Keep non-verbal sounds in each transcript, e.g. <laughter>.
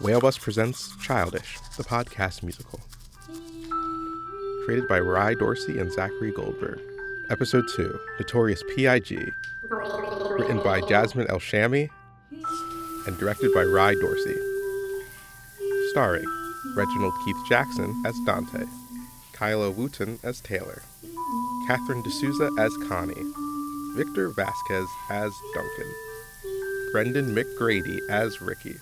Whale Bus presents Childish, the podcast musical. Created by Rye Dorsey and Zachary Goldberg. Episode 2 Notorious P.I.G. Written by Jasmine El Shami and directed by Rye Dorsey. Starring Reginald Keith Jackson as Dante, Kyla Wooten as Taylor, Catherine D'Souza as Connie, Victor Vasquez as Duncan, Brendan McGrady as Ricky,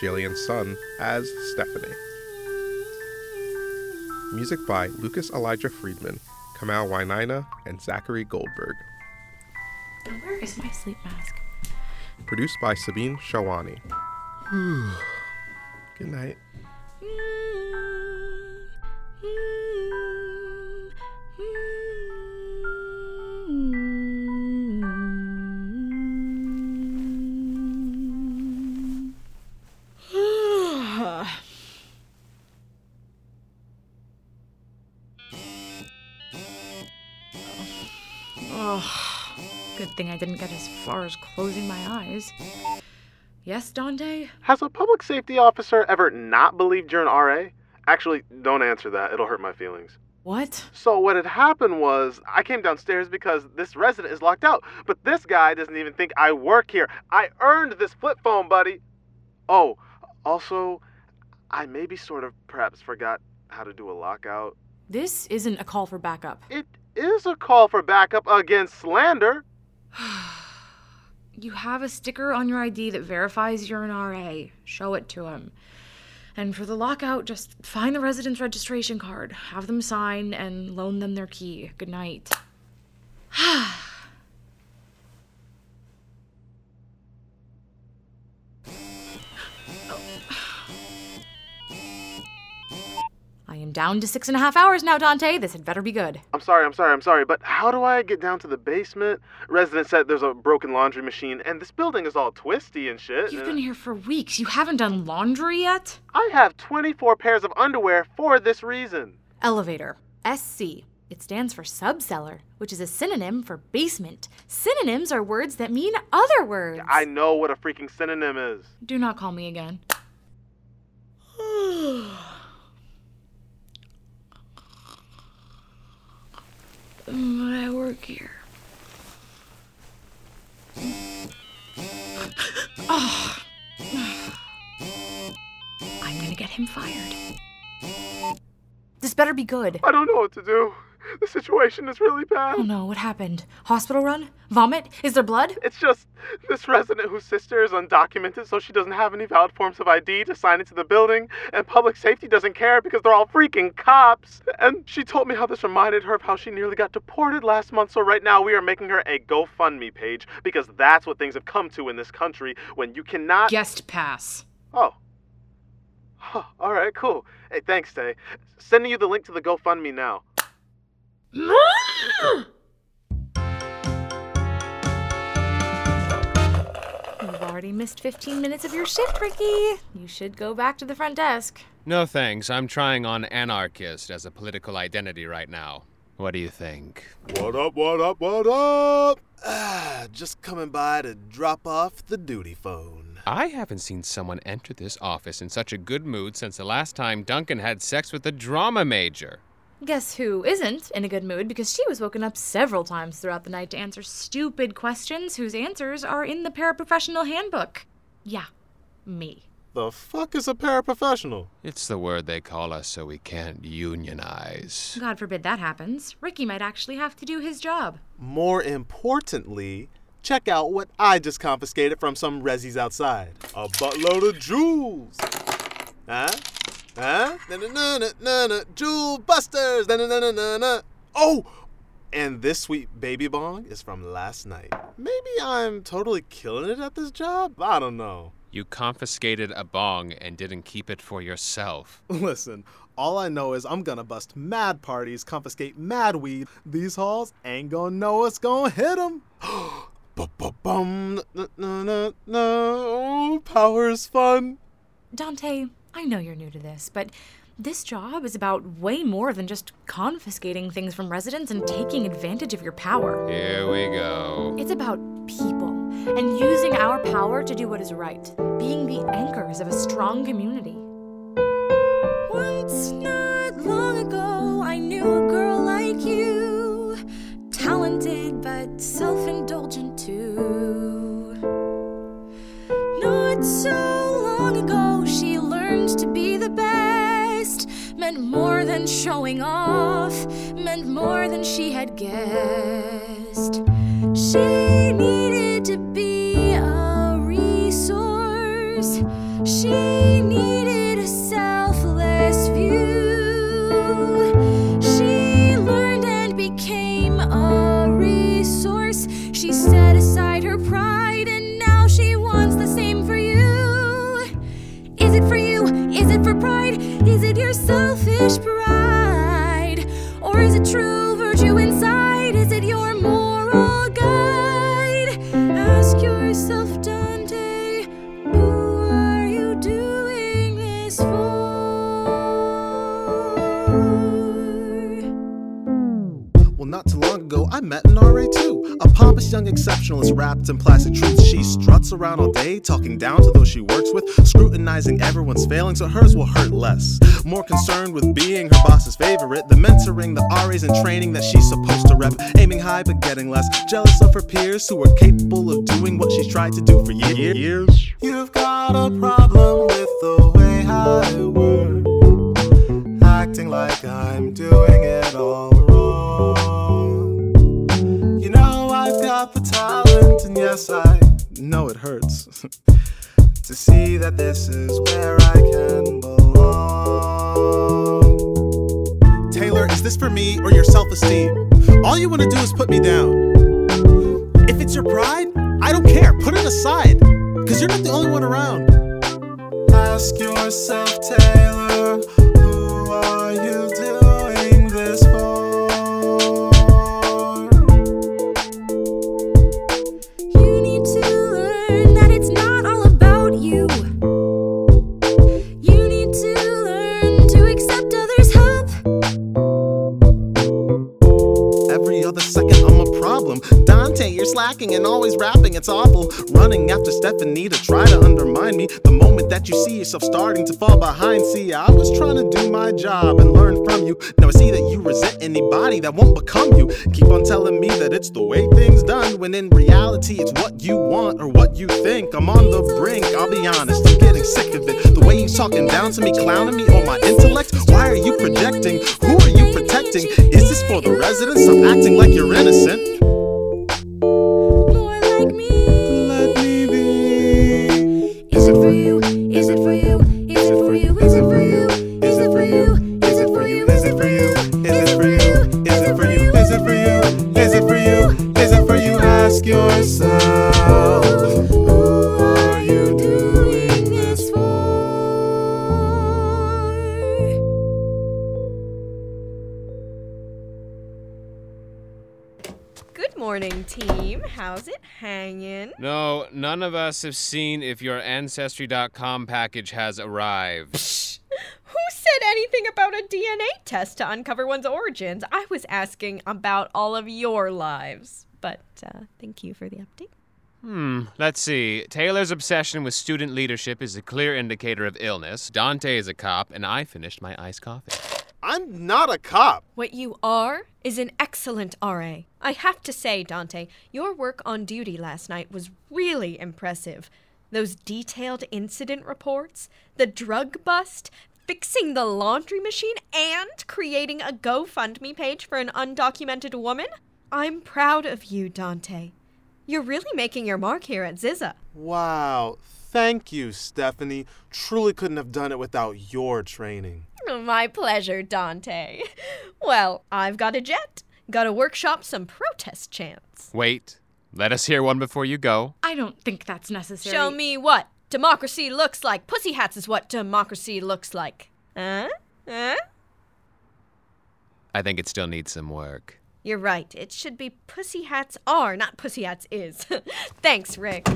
Jillian Sun as Stephanie. Music by Lucas Elijah Friedman, Kamal Wainaina, and Zachary Goldberg. Now, where is my sleep mask? Produced by Sabine Shawani. Good night. Far as closing my eyes. Yes, Dante? Has a public safety officer ever not believed you're an RA? Actually, don't answer that. It'll hurt my feelings. What? So, what had happened was I came downstairs because this resident is locked out, but this guy doesn't even think I work here. I earned this flip phone, buddy. Oh, also, I maybe sort of perhaps forgot how to do a lockout. This isn't a call for backup. It is a call for backup against slander. <sighs> <sighs> <sighs> You have a sticker on your ID that verifies you're an RA. Show it to him. And for the lockout, just find the resident's registration card, have them sign, and loan them their key. Good night. <sighs> Ah. Down to six and a half hours now, Dante. This had better be good. I'm sorry, I'm sorry, I'm sorry, but how do I get down to the basement? Resident said there's a broken laundry machine, and this building is all twisty and shit. You've Uh, been here for weeks. You haven't done laundry yet? I have 24 pairs of underwear for this reason. Elevator. SC. It stands for subcellar, which is a synonym for basement. Synonyms are words that mean other words. I know what a freaking synonym is. Do not call me again. Here. Oh. I'm gonna get him fired. This better be good. I don't know what to do. The situation is really bad. Oh no, what happened? Hospital run? Vomit? Is there blood? It's just this resident whose sister is undocumented, so she doesn't have any valid forms of ID to sign into the building, and public safety doesn't care because they're all freaking cops. And she told me how this reminded her of how she nearly got deported last month, so right now we are making her a GoFundMe page because that's what things have come to in this country when you cannot. Guest pass. Oh. Huh, all right, cool. Hey, thanks, Tay. Sending you the link to the GoFundMe now. You've already missed 15 minutes of your shift, Ricky. You should go back to the front desk. No thanks. I'm trying on anarchist as a political identity right now. What do you think? What up, what up, what up? Ah, just coming by to drop off the duty phone. I haven't seen someone enter this office in such a good mood since the last time Duncan had sex with a drama major. Guess who isn't in a good mood because she was woken up several times throughout the night to answer stupid questions whose answers are in the paraprofessional handbook. Yeah, me. The fuck is a paraprofessional? It's the word they call us so we can't unionize. God forbid that happens. Ricky might actually have to do his job. More importantly, check out what I just confiscated from some resis outside. A buttload of jewels. Huh? Huh? Na na na na na na. Jewel busters. Na na na na na na. Oh! And this sweet baby bong is from last night. Maybe I'm totally killing it at this job? I don't know. You confiscated a bong and didn't keep it for yourself. <laughs> Listen, all I know is I'm gonna bust mad parties, confiscate mad weed. These halls ain't gonna know what's gonna hit them. <gasps> Bum, no, no, no, no. Oh, power's fun. Dante, I know you're new to this, but This job is about way more than just confiscating things from residents and taking advantage of your power. Here we go. It's about people and using our power to do what is right, being the anchors of a strong community. Once, not long ago, I knew a girl like you. Talented but self indulgent too. Not so long ago, she learned to be the best. Meant more than showing off, meant more than she had guessed. She needed to be a resource. She needed Your selfish pride? Or is it true virtue inside? Is it your moral guide? Ask yourself, Dante, who are you doing this for? Well, not too long ago, I met an RA too. A pompous young exceptionalist wrapped in plastic truths. Around all day, talking down to those she works with, scrutinizing everyone's failings, so hers will hurt less. More concerned with being her boss's favorite, the mentoring the RAs and training that she's supposed to rep. Aiming high but getting less. Jealous of her peers who are capable of doing what she's tried to do for years. You've got a problem with the way I work acting like I'm doing it all wrong. You know, I've got the talent, and yes, I know it hurts <laughs> to see that this is where I can belong. Taylor, is this for me or your self esteem? All you want to do is put me down. If it's your pride, I don't care. Put it aside, because you're not the only one around. Ask yourself, Taylor, who are you it's awful. Running after Stephanie to try to undermine me. The moment that you see yourself starting to fall behind, see, I was trying to do my job and learn from you. Now I see that you resent anybody that won't become you. Keep on telling me that it's the way things done, when in reality, it's what you want or what you think. I'm on the brink, I'll be honest, I'm getting sick of it. The way you talking down to me, clowning me on my intellect. Why are you projecting? Who are you protecting? Is this for the residents? I'm acting like you're innocent. Good morning, team. How's it hanging? No, none of us have seen if your Ancestry.com package has arrived. Who said anything about a DNA test to uncover one's origins? I was asking about all of your lives. But uh, thank you for the update. Hmm, let's see. Taylor's obsession with student leadership is a clear indicator of illness. Dante is a cop, and I finished my iced coffee. I'm not a cop. What you are is an excellent RA. I have to say, Dante, your work on duty last night was really impressive. Those detailed incident reports, the drug bust, fixing the laundry machine, and creating a GoFundMe page for an undocumented woman. I'm proud of you, Dante. You're really making your mark here at Ziza. Wow. Thank you, Stephanie. Truly couldn't have done it without your training. My pleasure, Dante. Well, I've got a jet. Gotta workshop some protest chants. Wait, let us hear one before you go. I don't think that's necessary. Show me what democracy looks like. Pussy hats is what democracy looks like. Huh? Huh? I think it still needs some work. You're right. It should be pussy hats are, not pussy hats is. <laughs> Thanks, Rick.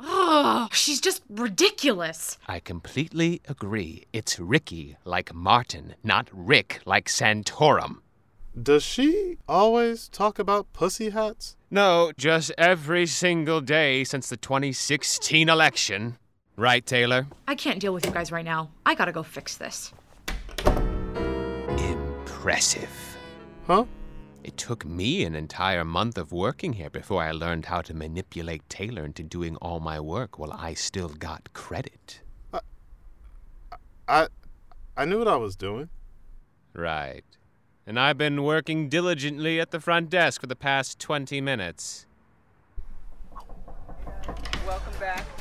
Ugh, she's just ridiculous. I completely agree. It's Ricky like Martin, not Rick like Santorum. Does she always talk about pussy hats? No, just every single day since the 2016 election. Right, Taylor? I can't deal with you guys right now. I gotta go fix this. Impressive. Huh? It took me an entire month of working here before I learned how to manipulate Taylor into doing all my work while I still got credit. I I I knew what I was doing. Right. And I've been working diligently at the front desk for the past 20 minutes. Welcome back to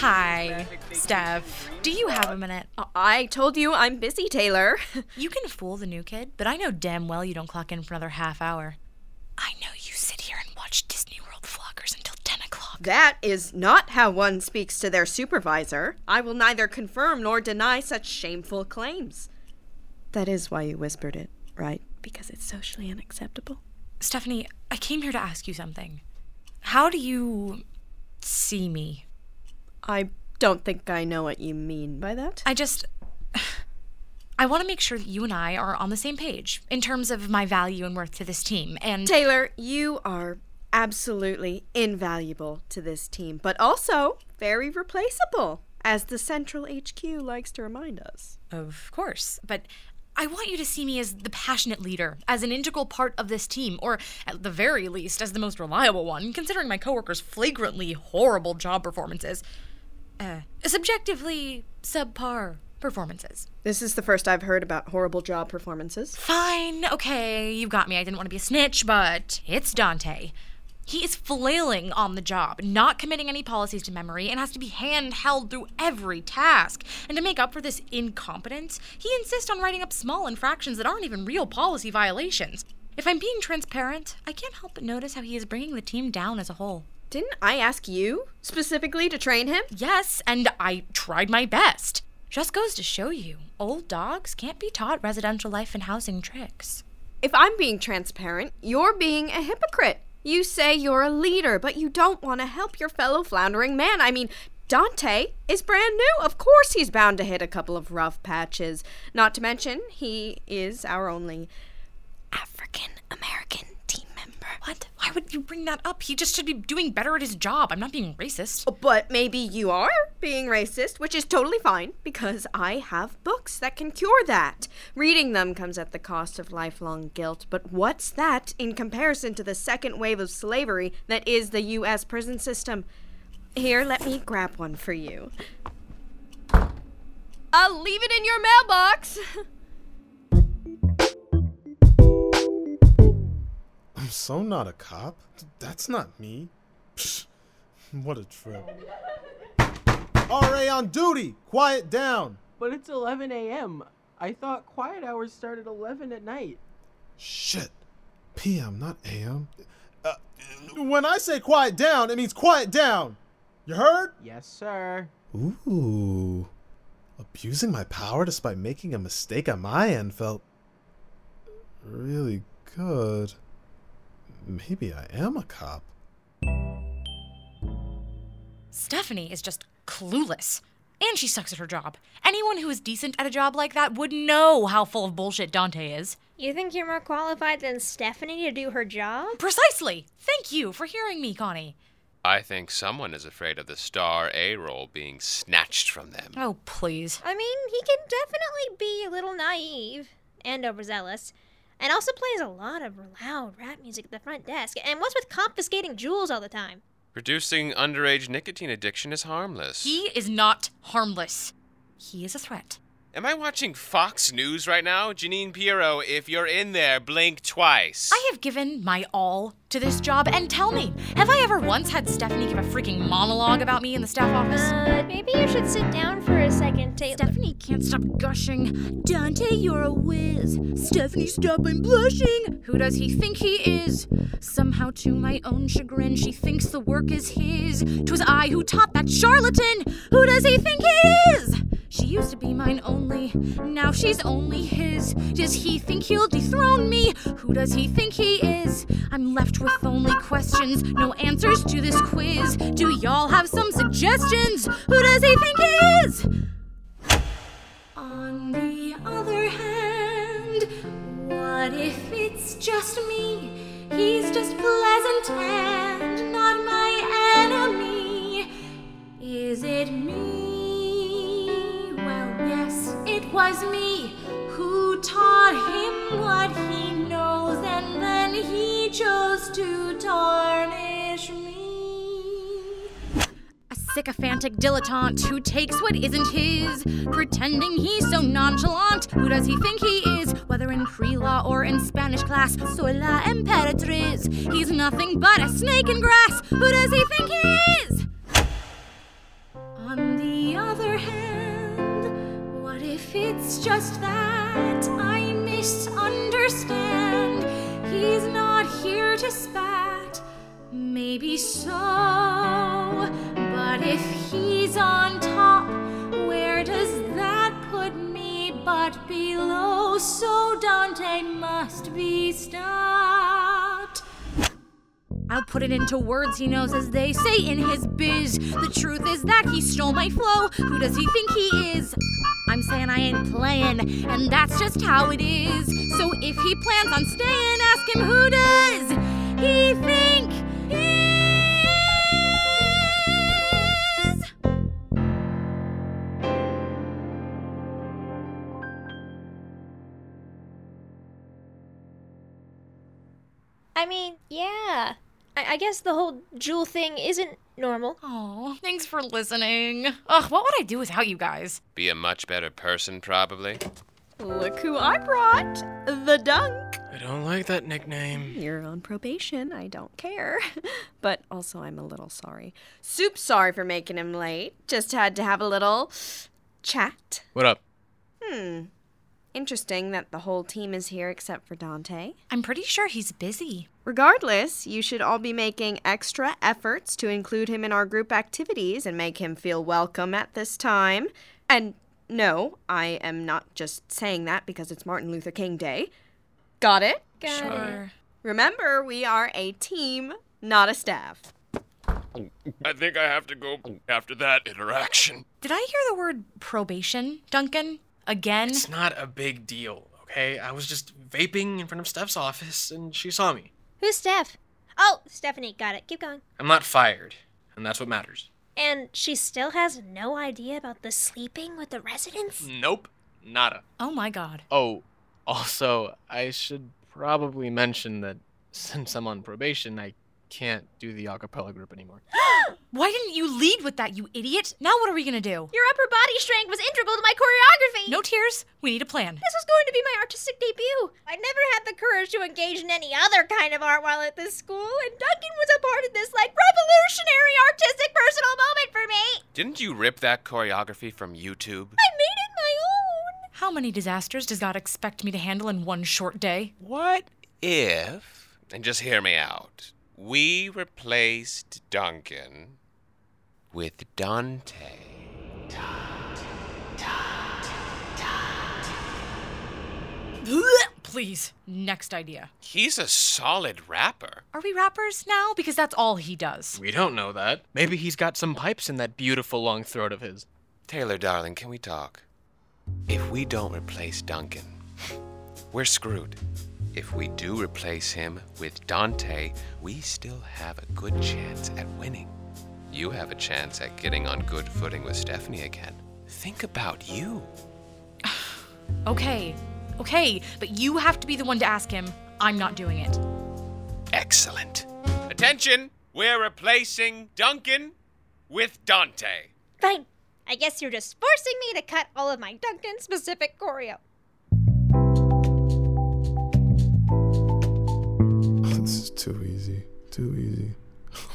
Hi, Steph. Do you have a minute? Uh, I told you I'm busy, Taylor. <laughs> You can fool the new kid, but I know damn well you don't clock in for another half hour. I know you sit here and watch Disney World vloggers until 10 o'clock. that is not how one speaks to their supervisor. I will neither confirm nor deny such shameful claims. That is why you whispered it, right? Because it's socially unacceptable. Stephanie, I came here to ask you something. How do you see me? I don't think I know what you mean by that. I just. <sighs> I want to make sure that you and I are on the same page in terms of my value and worth to this team. And Taylor, you are absolutely invaluable to this team, but also very replaceable, as the Central HQ likes to remind us. Of course. But I want you to see me as the passionate leader, as an integral part of this team, or at the very least, as the most reliable one, considering my coworkers' flagrantly horrible job performances. Uh, subjectively subpar performances. This is the first I've heard about horrible job performances. Fine, okay, you got me. I didn't want to be a snitch, but it's Dante. He is flailing on the job, not committing any policies to memory, and has to be handheld through every task. And to make up for this incompetence, he insists on writing up small infractions that aren't even real policy violations. If I'm being transparent, I can't help but notice how he is bringing the team down as a whole. Didn't I ask you specifically to train him? Yes, and I tried my best. Just goes to show you, old dogs can't be taught residential life and housing tricks. If I'm being transparent, you're being a hypocrite. You say you're a leader, but you don't want to help your fellow floundering man. I mean, Dante is brand new. Of course, he's bound to hit a couple of rough patches. Not to mention, he is our only African American. What? Why would you bring that up? He just should be doing better at his job. I'm not being racist. Oh, but maybe you are being racist, which is totally fine because I have books that can cure that. Reading them comes at the cost of lifelong guilt, but what's that in comparison to the second wave of slavery that is the U.S. prison system? Here, let me grab one for you. I'll leave it in your mailbox. <laughs> I'm so not a cop. That's not me. Psh, what a trip. RA on duty! Quiet down! But it's 11 a.m. I thought quiet hours started 11 at night. Shit. PM, not AM. Uh, when I say quiet down, it means quiet down. You heard? Yes, sir. Ooh. Abusing my power despite making a mistake on my end felt really good. Maybe I am a cop. Stephanie is just clueless. And she sucks at her job. Anyone who is decent at a job like that would know how full of bullshit Dante is. You think you're more qualified than Stephanie to do her job? Precisely! Thank you for hearing me, Connie. I think someone is afraid of the star A role being snatched from them. Oh, please. I mean, he can definitely be a little naive and overzealous. And also plays a lot of loud rap music at the front desk. And what's with confiscating jewels all the time? Reducing underage nicotine addiction is harmless. He is not harmless. He is a threat. Am I watching Fox News right now? Jeanine Pirro, if you're in there, blink twice. I have given my all to this job, and tell me, have I ever once had Stephanie give a freaking monologue about me in the staff office? Uh, maybe you should sit down for a second, Taylor. Stephanie can't stop gushing. Dante, you're a whiz. Stephanie, stop, I'm blushing. Who does he think he is? Somehow, to my own chagrin, she thinks the work is his. 'Twas I who taught that charlatan. Who does he think he is? She used to be mine only, now she's only his. Does he think he'll dethrone me? Who does he think he is? I'm left with only questions, no answers to this quiz. Do y'all have some suggestions? Who does he think he is? On the other hand, what if it's just me? He's just pleasant and not my enemy. Is it me? It was me who taught him what he knows, and then he chose to tarnish me. A sycophantic dilettante who takes what isn't his, pretending he's so nonchalant. Who does he think he is? Whether in pre law or in Spanish class, soy la emperatriz. He's nothing but a snake in grass. Who does he think he is? It's just that I misunderstand? He's not here to spat. Maybe so. But if he's on top, where does that put me but below? So Dante must be stopped. I'll put it into words he knows as they say in his biz. The truth is that he stole my flow. Who does he think he is? I'm saying I ain't playing, and that's just how it is. So if he plans on staying, ask him who does he think he is? I mean, yeah. I, I guess the whole jewel thing isn't normal. Oh, thanks for listening. Ugh, what would I do without you guys? Be a much better person, probably. Look who I brought the dunk. I don't like that nickname. You're on probation. I don't care. <laughs> but also, I'm a little sorry. Soup sorry for making him late. Just had to have a little chat. What up? Hmm. Interesting that the whole team is here except for Dante. I'm pretty sure he's busy. Regardless, you should all be making extra efforts to include him in our group activities and make him feel welcome at this time. And no, I am not just saying that because it's Martin Luther King Day. Got it? Got it. Remember, we are a team, not a staff. I think I have to go after that interaction. Did I hear the word probation, Duncan? Again? It's not a big deal, okay? I was just vaping in front of Steph's office and she saw me. Who's Steph? Oh, Stephanie. Got it. Keep going. I'm not fired, and that's what matters. And she still has no idea about the sleeping with the residents? Nope, nada. Oh my god. Oh, also, I should probably mention that since I'm on probation, I can't do the acapella group anymore. <gasps> Why didn't you lead with that, you idiot? Now what are we gonna do? Your upper body strength was integral to my choreography. No tears. We need a plan. This was going to be my artistic debut. I never had the courage to engage in any other kind of art while at this school, and Duncan was a part of this, like, revolutionary artistic personal moment for me. Didn't you rip that choreography from YouTube? I made it my own. How many disasters does God expect me to handle in one short day? What if, and just hear me out, we replaced Duncan with Dante? Please, next idea. He's a solid rapper. Are we rappers now? Because that's all he does. We don't know that. Maybe he's got some pipes in that beautiful long throat of his. Taylor, darling, can we talk? If we don't replace Duncan, we're screwed. If we do replace him with Dante, we still have a good chance at winning. You have a chance at getting on good footing with Stephanie again. Think about you. <sighs> Okay, okay, but you have to be the one to ask him. I'm not doing it. Excellent. Attention! We're replacing Duncan with Dante. Fine. I guess you're just forcing me to cut all of my Duncan specific choreo.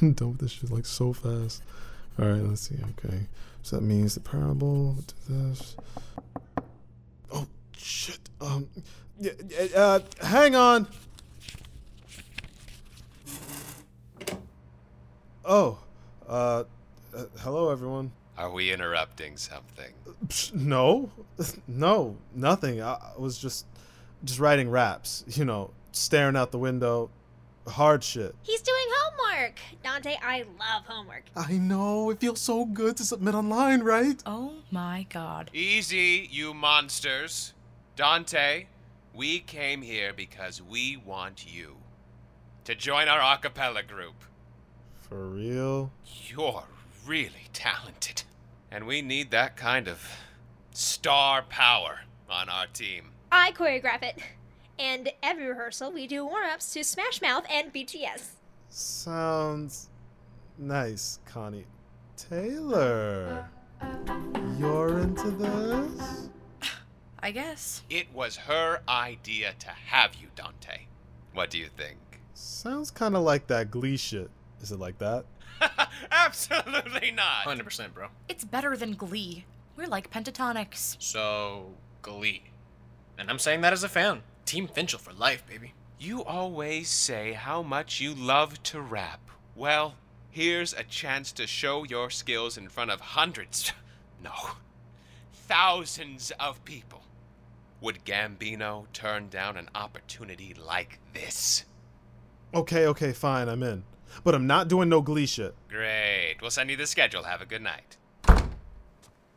I'm done with this shit like so fast. Alright, let's see. Okay. So that means the parable to this. Oh shit. Um yeah, yeah, uh hang on. Oh. Uh, uh hello everyone. Are we interrupting something? No. <laughs> No, nothing. I, I was just just writing raps, you know, staring out the window, hard shit. He's doing homework. Dante, I love homework. I know, it feels so good to submit online, right? Oh my god. Easy, you monsters. Dante, we came here because we want you to join our a cappella group. For real? You're really talented. And we need that kind of star power on our team. I choreograph it. And every rehearsal, we do warm ups to Smash Mouth and BTS. Sounds nice, Connie. Taylor, you're into this? I guess. It was her idea to have you, Dante. What do you think? Sounds kind of like that Glee shit. Is it like that? <laughs> Absolutely not. 100%, bro. It's better than Glee. We're like Pentatonix. So, Glee. And I'm saying that as a fan. Team Finchel for life, baby. You always say how much you love to rap. Well, here's a chance to show your skills in front of hundreds, <laughs> no, thousands of people. Would Gambino turn down an opportunity like this? Okay, okay, fine, I'm in. But I'm not doing no Glee shit. Great. We'll send you the schedule. Have a good night.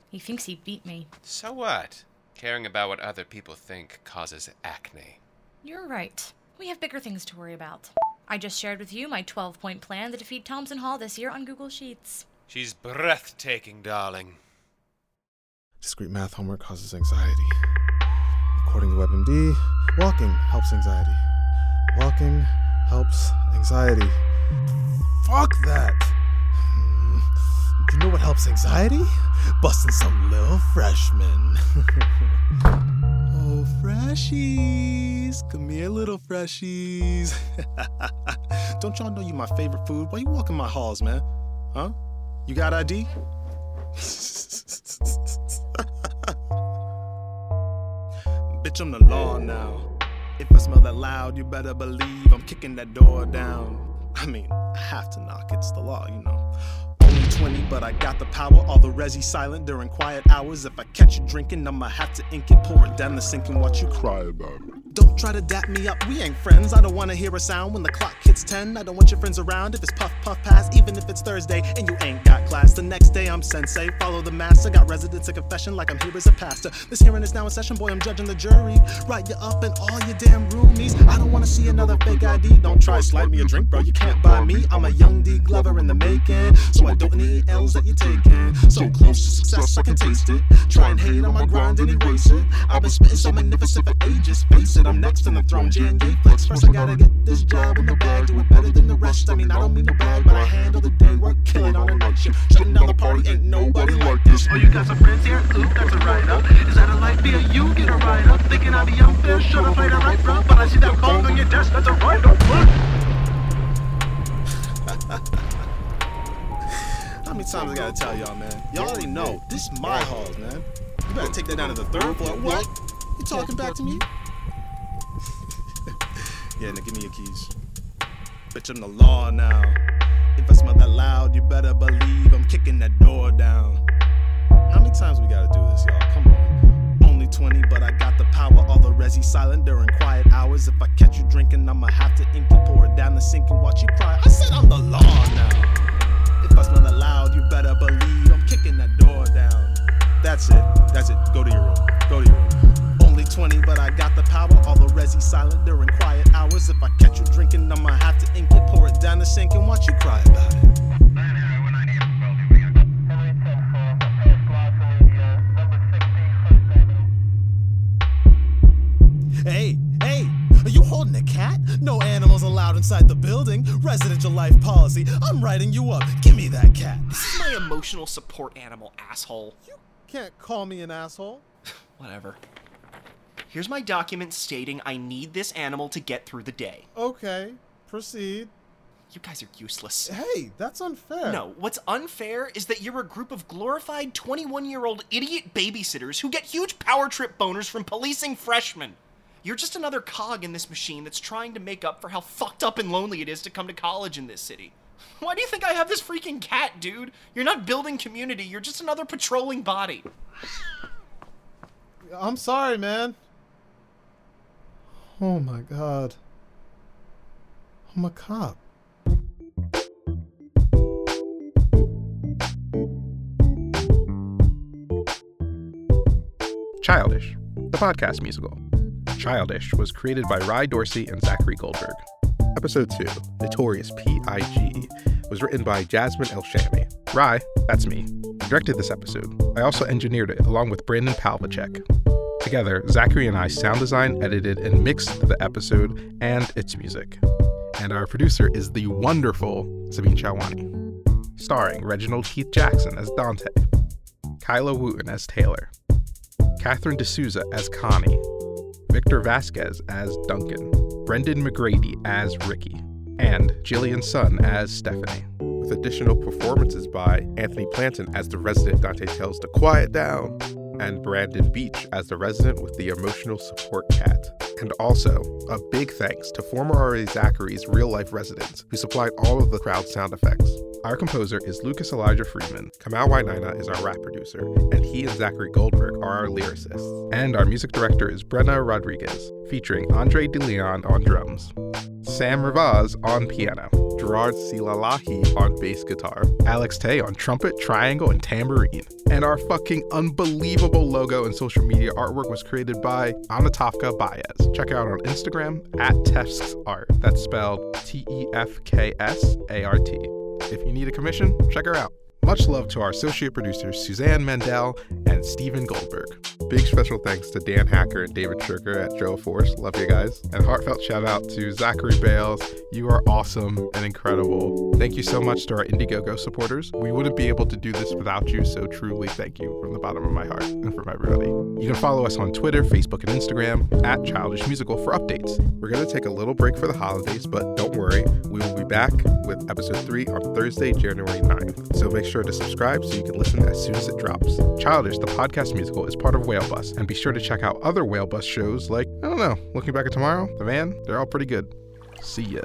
He thinks he beat me. So what? Caring about what other people think causes acne. You're right. We have bigger things to worry about. I just shared with you my 12 point plan to defeat Thompson Hall this year on Google Sheets. She's breathtaking, darling. Discrete math homework causes anxiety. According to WebMD, walking helps anxiety. Walking helps anxiety. Fuck that! Hmm. You know what helps anxiety? Busting some little freshmen. <laughs> freshies. Come here, little freshies. <laughs> Don't y'all know you my favorite food? Why you walking my halls, man? Huh? You got ID? <laughs> Bitch, I'm the law now. If I smell that loud, you better believe I'm kicking that door down. I mean, I have to knock, it's the law, you know. Only 20, but I got the power. All the resi silent during quiet hours. If I catch you drinking, I'ma have to ink it, pour it down the sink and watch you cry about it. Don't try to dap me up, we ain't friends. I don't wanna hear a sound when the clock hits 10. I don't want your friends around if it's puff puff pass, even if it's Thursday and you ain't got class. The next day I'm sensei, follow the master. Got residents a confession like I'm here as a pastor. This hearing is now in session, boy, I'm judging the jury. Write you up and all your damn roomies. I don't wanna see another fake ID. Don't try to slide me a drink, bro. You can't buy me. I'm a young D Glover in the making, so I don't need L's that you're taking. So close to success, I can taste it. Try and hate on my grind and erase it. I've been spitting so magnificent for ages. Face I'm next in the throne. J and J flex. First, I gotta get this job in the bag. Do it better than the rest. I mean, I don't mean no bag, but I handle the day work, kill it on a night shift. Shutting down the party, ain't nobody like this. Oh, you got some friends here? Ooh, that's a write up. Is that a light beer? You get a ride up. Thinking I'd be unfair, should've played it right, bro. But I see that bong on your desk, that's a write up. How many times I gotta tell y'all, man? Y'all already know. This is my halls, man. You better take that down to the third floor. What? You talking back to me? Yeah, now give me your keys. Bitch, I'm the law now. If I smell that loud, you better believe I'm kicking that door down. How many times we gotta do this, y'all? Come on. Only 20, but I got the power. All the resi silent during quiet hours. If I catch you drinking, I'ma have to ink it, pour it down the sink and watch you cry. I said I'm the law now. If I smell that loud, you better believe I'm kicking that door down. That's it. That's it. Go to your room. Go to your room. Only 20, but I got the power. All the resi silent during quiet hours. If I catch you drinking, I'ma have to ink it, pour it down the sink and watch you cry about it. Hey, hey, are you holding a cat? No animals allowed inside the building. Residential life policy. I'm writing you up. Give me that cat. This is my emotional support animal, asshole. You can't call me an asshole. <sighs> Whatever. Here's my document stating I need this animal to get through the day. Okay, proceed. You guys are useless. Hey, that's unfair. No, what's unfair is that you're a group of glorified 21 year old idiot babysitters who get huge power trip boners from policing freshmen. You're just another cog in this machine that's trying to make up for how fucked up and lonely it is to come to college in this city. Why do you think I have this freaking cat, dude? You're not building community, you're just another patrolling body. I'm sorry, man. Oh my god. I'm a cop. Childish, the podcast musical. Childish was created by Rye Dorsey and Zachary Goldberg. Episode 2, Notorious P.I.G., was written by Jasmine Elshami. Rye, that's me, directed this episode. I also engineered it along with Brandon Palvacek. Together, Zachary and I sound designed, edited, and mixed the episode and its music. And our producer is the wonderful Sabine Chawani. Starring Reginald Heath Jackson as Dante, Kyla Wooten as Taylor, Catherine D'Souza as Connie, Victor Vasquez as Duncan, Brendan McGrady as Ricky, and Jillian Sun as Stephanie. With additional performances by Anthony Planton as the resident Dante tells to quiet down, and Brandon Beach as the resident with the emotional support cat. And also, a big thanks to former RA Zachary's real life residents who supplied all of the crowd sound effects. Our composer is Lucas Elijah Friedman, Kamal Wainaina is our rap producer, and he and Zachary Goldberg are our lyricists. And our music director is Brenna Rodriguez, featuring Andre DeLeon on drums, Sam Rivaz on piano, Gerard Silalahi on bass guitar, Alex Tay on trumpet, triangle, and tambourine. And our fucking unbelievable logo and social media artwork was created by Anatofka Baez. Check out on Instagram at Tefks Art. That's spelled T E F K S A R T. If you need a commission, check her out. Much love to our associate producers Suzanne Mendel and Stephen Goldberg. Big special thanks to Dan Hacker and David Shirker at Joe Force. Love you guys. And heartfelt shout out to Zachary Bales. You are awesome and incredible. Thank you so much to our Indiegogo supporters. We wouldn't be able to do this without you, so truly thank you from the bottom of my heart and from everybody. You can follow us on Twitter, Facebook, and Instagram at Childish Musical for updates. We're going to take a little break for the holidays, but don't worry, we will be back with episode 3 on Thursday, January 9th. So make sure to subscribe so you can listen as soon as it drops. Childish, the podcast musical, is part of And be sure to check out other Whale Bus shows like, I don't know, Looking Back at Tomorrow, The Man, they're all pretty good. See ya.